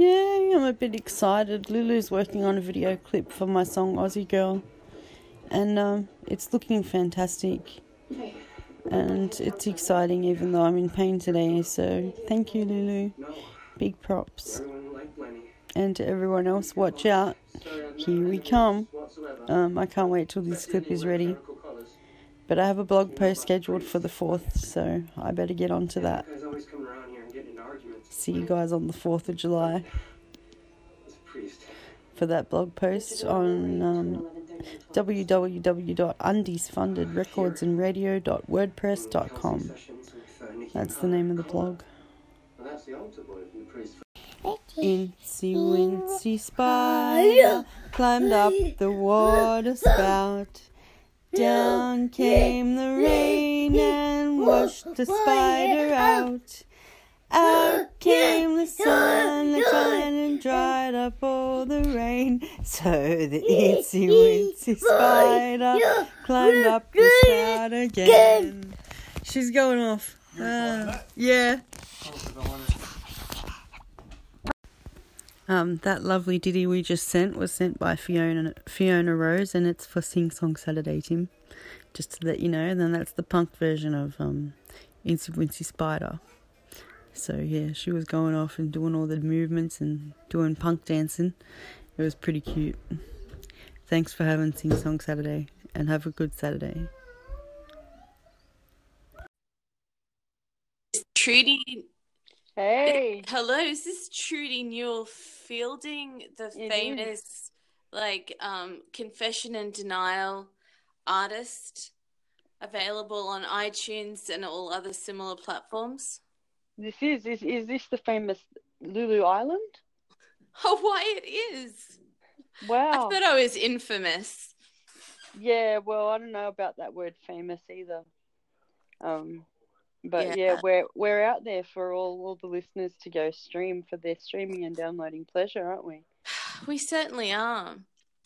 Yeah, I'm a bit excited. Lulu's working on a video clip for my song Aussie Girl, and um, it's looking fantastic. And it's exciting, even though I'm in pain today. So thank you, Lulu. Big props. And to everyone else, watch out. Here we come. Um, I can't wait till this clip is ready. But I have a blog post scheduled for the 4th, so I better get on to that. See you guys on the 4th of July for that blog post on um, www.undiesfundedrecordsandradio.wordpress.com. That's the name of the blog. Incy Wincy Spider climbed up the water spout. Down came the rain and washed the spider out. Out came the sun that shined and dried up all the rain. So the itsy wincy spider climbed up the spout again. She's going off. Uh, yeah. Um, that lovely ditty we just sent was sent by Fiona Fiona Rose, and it's for Sing Song Saturday, Tim. Just to let you know. And then that's the punk version of um, Incy Wincy Spider. So yeah, she was going off and doing all the movements and doing punk dancing. It was pretty cute. Thanks for having Sing Song Saturday, and have a good Saturday. Trudy. Hey. Hello, is this Trudy Newell Fielding, the It famous like um confession and denial artist available on iTunes and all other similar platforms? This is is is this the famous Lulu Island? Oh, why it is. Wow. I thought I was infamous. Yeah, well, I don't know about that word famous either. Um but yeah, Yeah. we're we're out there for all, all the listeners to go stream for their streaming and downloading pleasure, aren't we? We certainly are.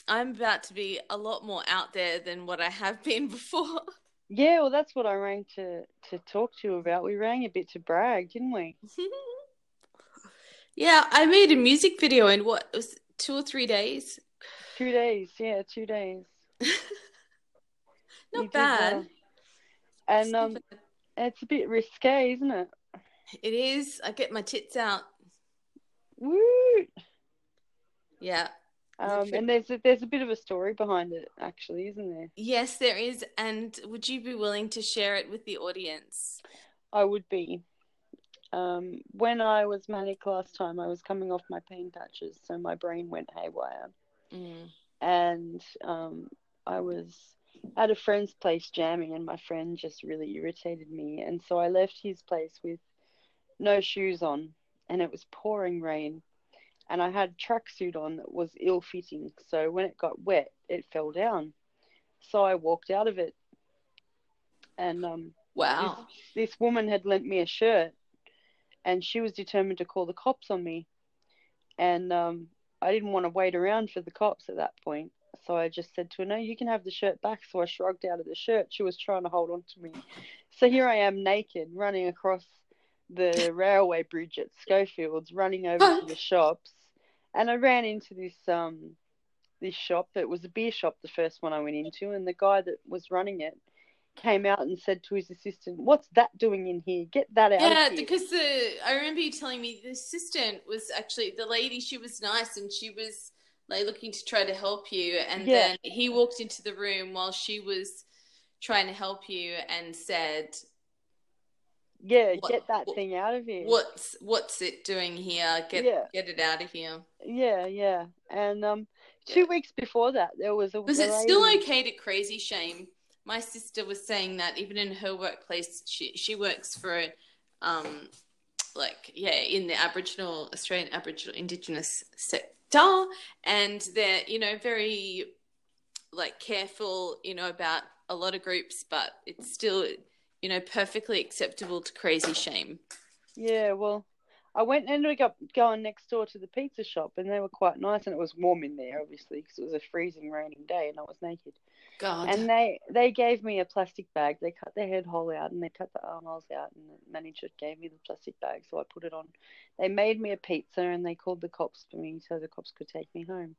I'm about to be a lot more out there than what I have been before. Yeah, well that's what I rang to to talk to you about. We rang a bit to brag, didn't we? yeah, I made a music video in what it was two or three days. Two days, yeah, two days. Not You bad. well. And um bad. it's a bit risque, isn't it? It is. I get my tits out. Woo! Yeah. Um, and there's a, there's a bit of a story behind it, actually, isn't there? Yes, there is. And would you be willing to share it with the audience? I would be. Um, when I was manic last time, I was coming off my pain patches, so my brain went haywire, Mm. and um, I was at a friend's place jamming, and my friend just really irritated me, and so I left his place with no shoes on, and it was pouring rain, and I had tracksuit on that was ill-fitting, so when it got wet, it fell down, so I walked out of it, and um, Wow. this woman had lent me a shirt and she was determined to call the cops on me. And um, i didn't want to wait around for the cops at that point. So i just said to her no you can have the shirt back. So i shrugged out of the shirt. She was trying to hold on to me. So here i am naked running across the railway bridge at schofields running over to the shops and i ran into this um this shop it was a beer shop the first one i went into and the guy that was running it came out and said to his assistant, "What's that doing in here? Get that out Yeah, of here!" because the I remember you telling me the assistant was actually the lady. She was nice and she was like looking to try to help you, and Yeah. then he walked into the room while she was trying to help you and said, yeah, what- get that what- thing out of here. "What's what's it doing here? Get Yeah. get it out of here." Yeah, yeah. And um, two weeks before that, there was a. Was it still okay to crazy shame? My sister was saying that even in her workplace, she she works for, um, like yeah, in the Aboriginal Australian Aboriginal Indigenous sector, and they're you know very like careful you know about a lot of groups, but it's still you know perfectly acceptable to crazy shame. Yeah, well, I went and ended up going next door to the pizza shop, and they were quite nice, and it was warm in there, obviously, because it was a freezing, raining day, and I was naked. God. And they they gave me a plastic bag. They cut the head hole out, and they cut the armholes out, and the manager gave me the plastic bag, so I put it on. They made me a pizza, and they called the cops for me, so the cops could take me home.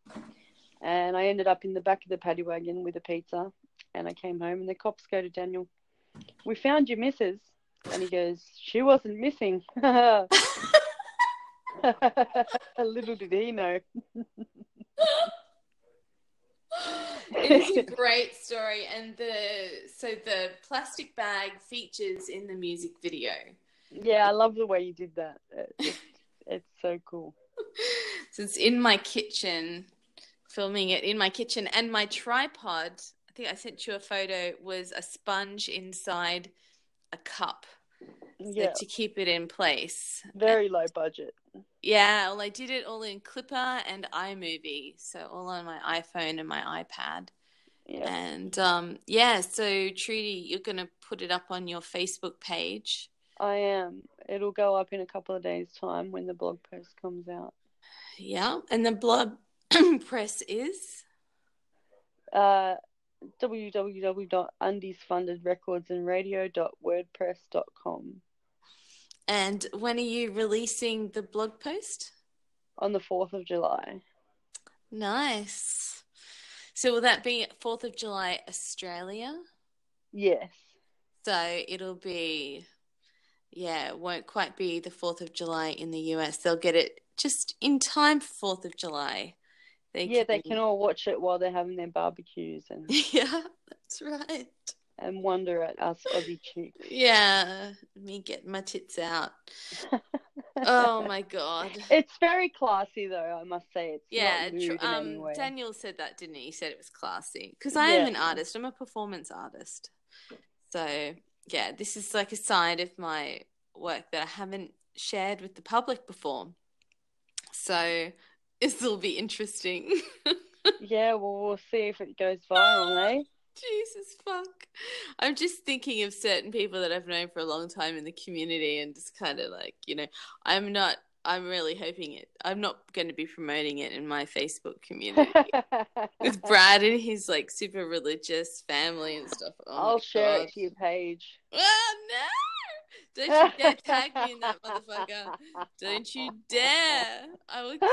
And I ended up in the back of the paddy wagon with a pizza, and I came home, and the cops go to Daniel, "We found your missus," and he goes, "She wasn't missing." Little did he know. it's a great story, and the so the plastic bag features in the music video. Yeah, I love the way you did that. It's, it's so cool. So it's in my kitchen, filming it in my kitchen, and my tripod. I think I sent you a photo. Was a sponge inside a cup Yeah, to keep it in place. very low budget. Yeah, well, I did it all in Clipper and iMovie, so all on my iPhone and my iPad. Yeah, And um, yeah, so Trudy, you're going to put it up on your Facebook page. I am. It'll go up in a couple of days' time when the blog post comes out. Yeah, and the blog press is Uh, www.undiesfundedrecordsandradio.wordpress.com and when are you releasing the blog post? on the 4th of July. Nice. So will that be 4th of July Australia? Yes. So it'll be yeah, it won't quite be the 4th of July in the US. They'll get it just in time for 4th of July. They Yeah, they can all watch it while they're having their barbecues and, Yeah, that's right. and wonder at us Aussie chicks. Yeah, me get my tits out. Oh my god. It's very classy, though. I must say, it's Yeah, tr- um. Daniel said that, didn't he? He said it was classy because I am an artist. I'm a performance artist. So yeah, this is like a side of my work that I haven't shared with the public before. So this will be interesting. Yeah, well, we'll see if it goes viral, eh? Jesus fuck. I'm just thinking of certain people that I've known for a long time in the community and just kind of like, you know, I'm not I'm really hoping it I'm not going to be promoting it in my Facebook community with Brad and his like super religious family and stuff. Oh I'll share God. it to your page. Oh no! Don't you dare tag me in that motherfucker. Don't you dare. I will kill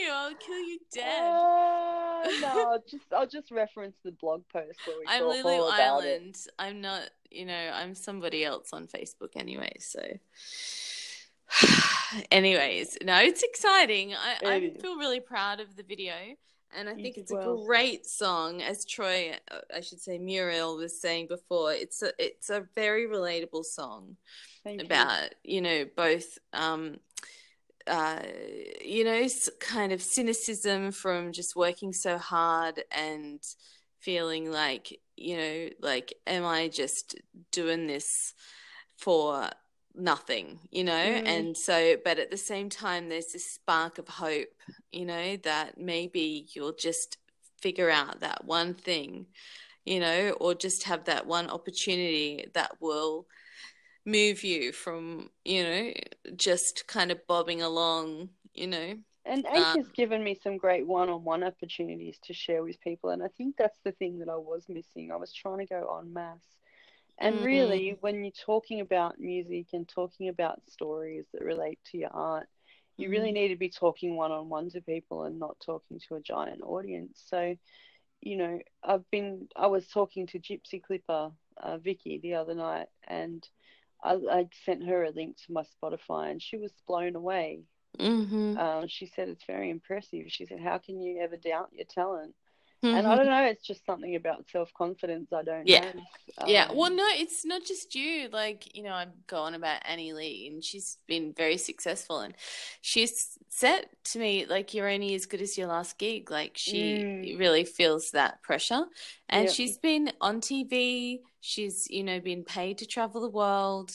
you. I'll kill you dead. Uh, no, I'll just I'll just reference the blog post where we I'm Lulu about it. Island. I'm not, you know, I'm somebody else on Facebook anyway. So, anyways, no, it's exciting. I, I feel really proud of the video, and I You think it's a great song. As Troy, uh, I should say, Muriel was saying before, it's a it's a very relatable song Thank about you know both um uh you know kind of cynicism from just working so hard and feeling like you know like am i just doing this for nothing you know Mm. and so but at the same time there's this spark of hope you know that maybe you'll just figure out that one thing you know or just have that one opportunity that will move you from you know just kind of bobbing along you know And Ace Um, has given me some great one-on-one opportunities to share with people, and I think that's the thing that I was missing. I was trying to go on mass and Mhm. really, when you're talking about music and talking about stories that relate to your art, you really Mhm. need to be talking one-on-one to people and not talking to a giant audience. So, you know, I've been I was talking to Gypsy Clipper, uh, Vicky, the other night, and I, I sent her a link to my Spotify, and she was blown away. mm-hmm. Um, she said it's very impressive. She said, "How can you ever doubt your talent?" And I don't know, it's just something about self confidence. I don't Yeah. know. yeah Um, well no it's not just you like you know i'm going about annie lee and she's been very successful and she's said to me like you're only as good as your last gig like she Mm. really feels that pressure and she's been on tv she's you know been paid to travel the world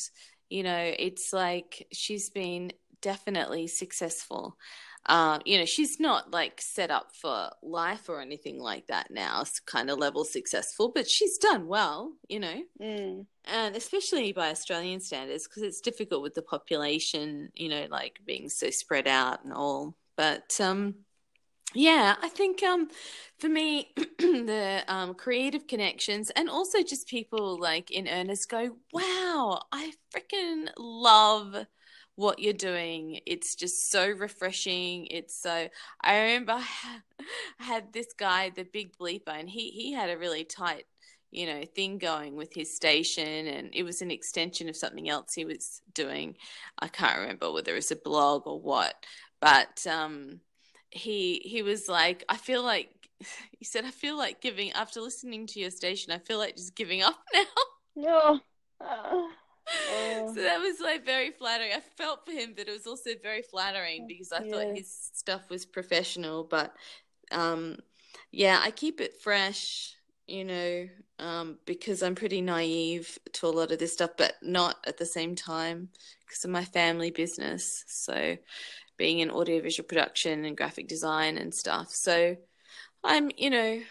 you know it's like she's been definitely successful. Uh, you know, she's not like set up for life or anything like that now, it's kind of level successful, but she's done well, you know, Mm. and especially by Australian standards because it's difficult with the population, you know, like being so spread out and all. But um, yeah, I think um, for me, the um, creative connections and also just people like in earnest go, wow, I freaking love what you're doing. It's just so refreshing. It's so. I remember I had this guy, the big bleeper, and he he had a really tight, you know, thing going with his station, and it was an extension of something else he was doing. I can't remember whether it was a blog or what, but um, he he was like, I feel like. He said, I feel like giving after listening to your station. I feel like just giving up now. No. Uh, Oh. so that was like very flattering. I felt for him, but it was also very flattering because I Yeah. thought his stuff was professional. But um, yeah, I keep it fresh, you know, um, because I'm pretty naive to a lot of this stuff, but not at the same time because of my family business. So being in audiovisual production and graphic design and stuff. So I'm, you know,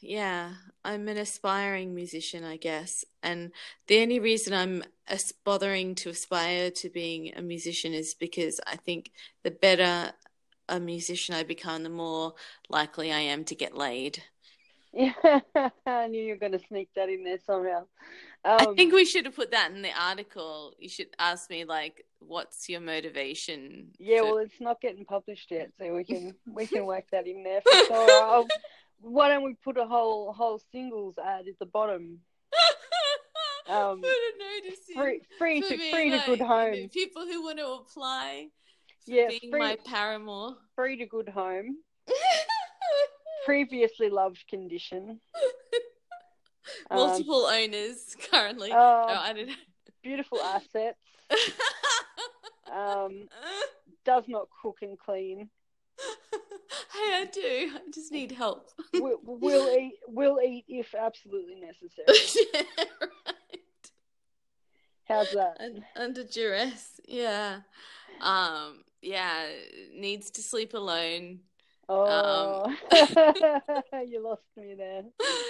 yeah, I'm an aspiring musician, I guess. And the only reason I'm as bothering to aspire to being a musician is because I think the better a musician I become, the more likely I am to get laid. Yeah, I knew you were going to sneak that in there somehow. Um, I think we should have put that in the article. You should ask me like, what's your motivation? yeah, for- well, it's not getting published yet, so we can we can work that in there for sure. I'll, why don't we put a whole whole singles ad at the bottom? um, put a notice Free, free to free to like, good home. people who want to apply Yeah, being free- my paramour. Free to good home. Previously loved condition. Um, Multiple owners currently. uh, oh, I don't know. beautiful assets. Um, does not cook and clean. I do. I just need help. Will, will eat. We'll eat if absolutely necessary. yeah, right. How's that? Un- under duress. Yeah. Um. Yeah. Needs to sleep alone. Oh, um, you lost me there.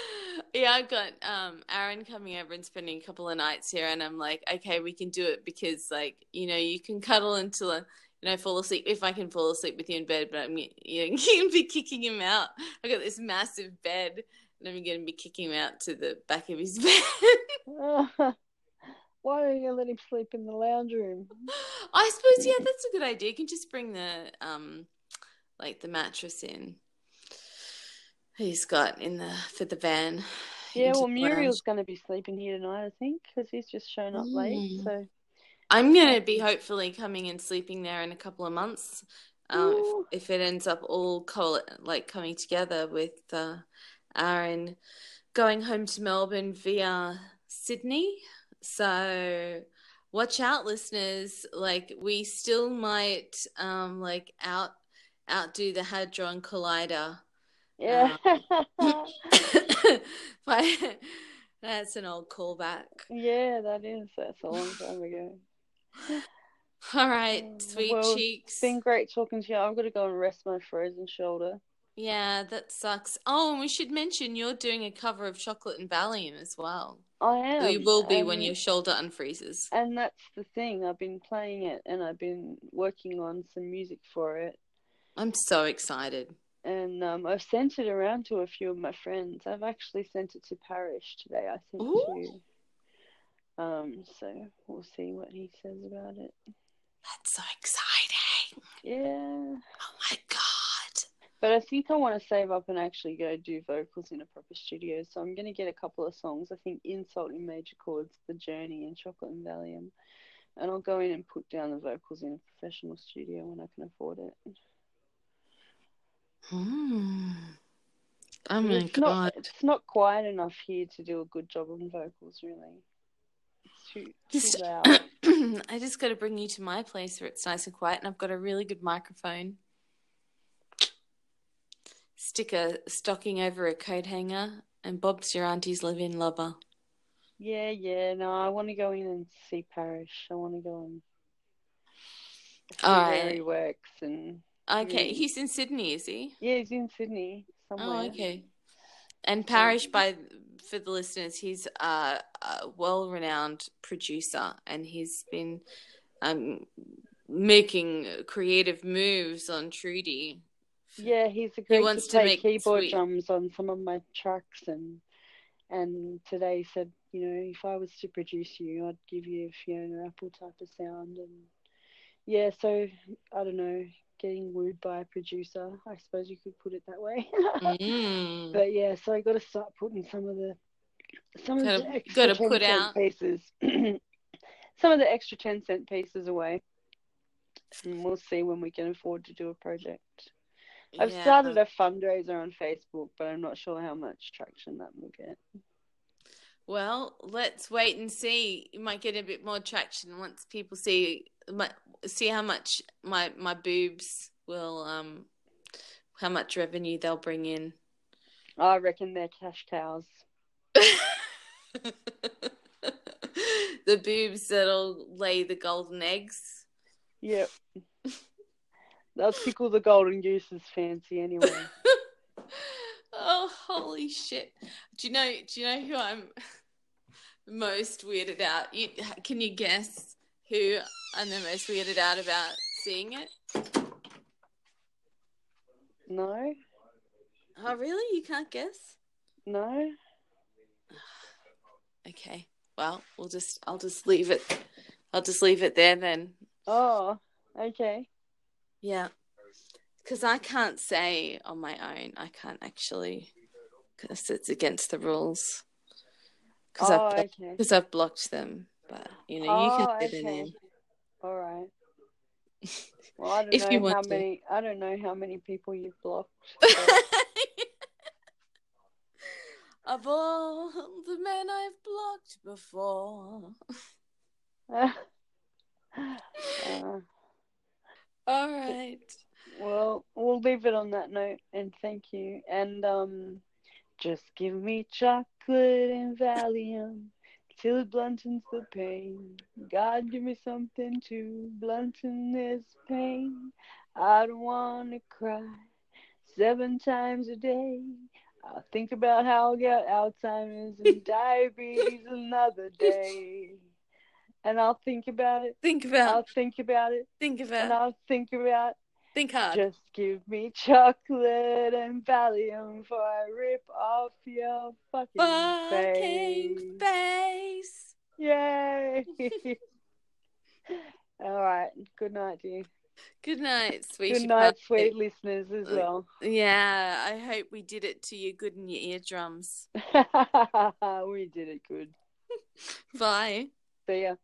yeah, I've got um Aaron coming over and spending a couple of nights here, and I'm like, okay, we can do it because, like, you know, you can cuddle until you know fall asleep if I can fall asleep with you in bed, but I'm you know, going to be kicking him out. I got this massive bed, and I'm going to be kicking him out to the back of his bed. Why don't you let him sleep in the lounge room? I suppose, yeah, that's a good idea. You can just bring the um, like the mattress in. He's got in the for the van. Yeah, well, Muriel's going to be sleeping here tonight, I think, because he's just shown up late. Mm. So, I'm gonna be hopefully coming and sleeping there in a couple of months. Um, if, if it ends up all co- like coming together with uh, Aaron going home to Melbourne via Sydney. So watch out, listeners. Like we still might um, like out outdo the Hadron Collider. yeah. but that's an old callback. yeah, that is. That's a long time ago. All right, sweet well, cheeks. It's been great talking to you. I'm going to go and rest my frozen shoulder. Yeah, that sucks. Oh, and we should mention you're doing a cover of Chocolate and Valium as well. I am. You will be when your shoulder unfreezes. And that's the thing. I've been playing it and I've been working on some music for it. I'm so excited. And um, I've sent it around to a few of my friends. I've actually sent it to Parish today, I think, Ooh. too. Um, so we'll see what he says about it. That's so exciting. Yeah. Oh my god. But I think I want to save up and actually go do vocals in a proper studio. So I'm going to get a couple of songs. I think Insult in Major Chords, The Journey, and Chocolate and Valium. And I'll go in and put down the vocals in a professional studio when I can afford it. Hmm. Oh my it's god. not it's not quiet enough here to do a good job on vocals really. Too, Just- too loud. I just got to bring you to my place where it's nice and quiet, and I've got a really good microphone. Stick a stocking over a coat hanger, and Bob's your auntie's live-in lover. Yeah, yeah. No, I want to go in and see Parish. I want to go and see All where he works and Okay, Mm. he's in Sydney, is he? yeah, he's in Sydney somewhere. Oh, okay. And Parish, by for the listeners, he's a, a well-renowned producer, and he's been um, making creative moves on Trudy. Yeah, he's agreed wants to to play make keyboard sweet- drums on some of my tracks and and today he said, you know, if I was to produce you, I'd give you a Fiona Apple type of sound and yeah, so I don't know, getting wooed by a producer, I suppose you could put it that way. Mm. But yeah, so I got to start putting some of the some of Gotta- the extra gotta 10 put cent out. pieces, some of the extra ten cent pieces away, and we'll see when we can afford to do a project. I've Yeah. started a fundraiser on Facebook, but I'm not sure how much traction that will get. Well, let's wait and see. You might get a bit more traction once people see might see how much my my boobs will um how much revenue they'll bring in. I reckon they're cash cows. the boobs that'll lay the golden eggs. Yep. They'll tickle the golden goose's fancy anyway. oh, holy shit! Do you know? Do you know who I'm most weirded out? You, can you guess who I'm the most weirded out about seeing it? No, Oh, really? You can't guess? no. Okay. Well, we'll just I'll just leave it. I'll just leave it there then. Oh, okay. Yeah. Because I can't say on my own. I can't actually, because it's against the rules. Because Oh, I've, okay. because I've blocked them. But you know, you Oh, can say their okay. name. All right. Well, I don't If you know want how to. many. I don't know how many people you've blocked. of all the men I've blocked before. Uh, All right. well, we'll leave it on that note, and thank you. And um, just give me chocolate and Valium till it bluntens the pain. God, give me something to blunten this pain. I don't want to cry seven times a day. I'll think about how I'll get Alzheimer's and diabetes another day. And I'll think about it. Think about. I'll think about it. Think about. And. I'll think about Think hard. just give me chocolate and Valium for I rip off your fucking Fucking face. face. Yay! All right. Good night, dear. Good night, sweet. Good night, sweet listeners, as uh, well. Yeah, I hope we did it to you good in your eardrums. we did it good. Bye. See ya.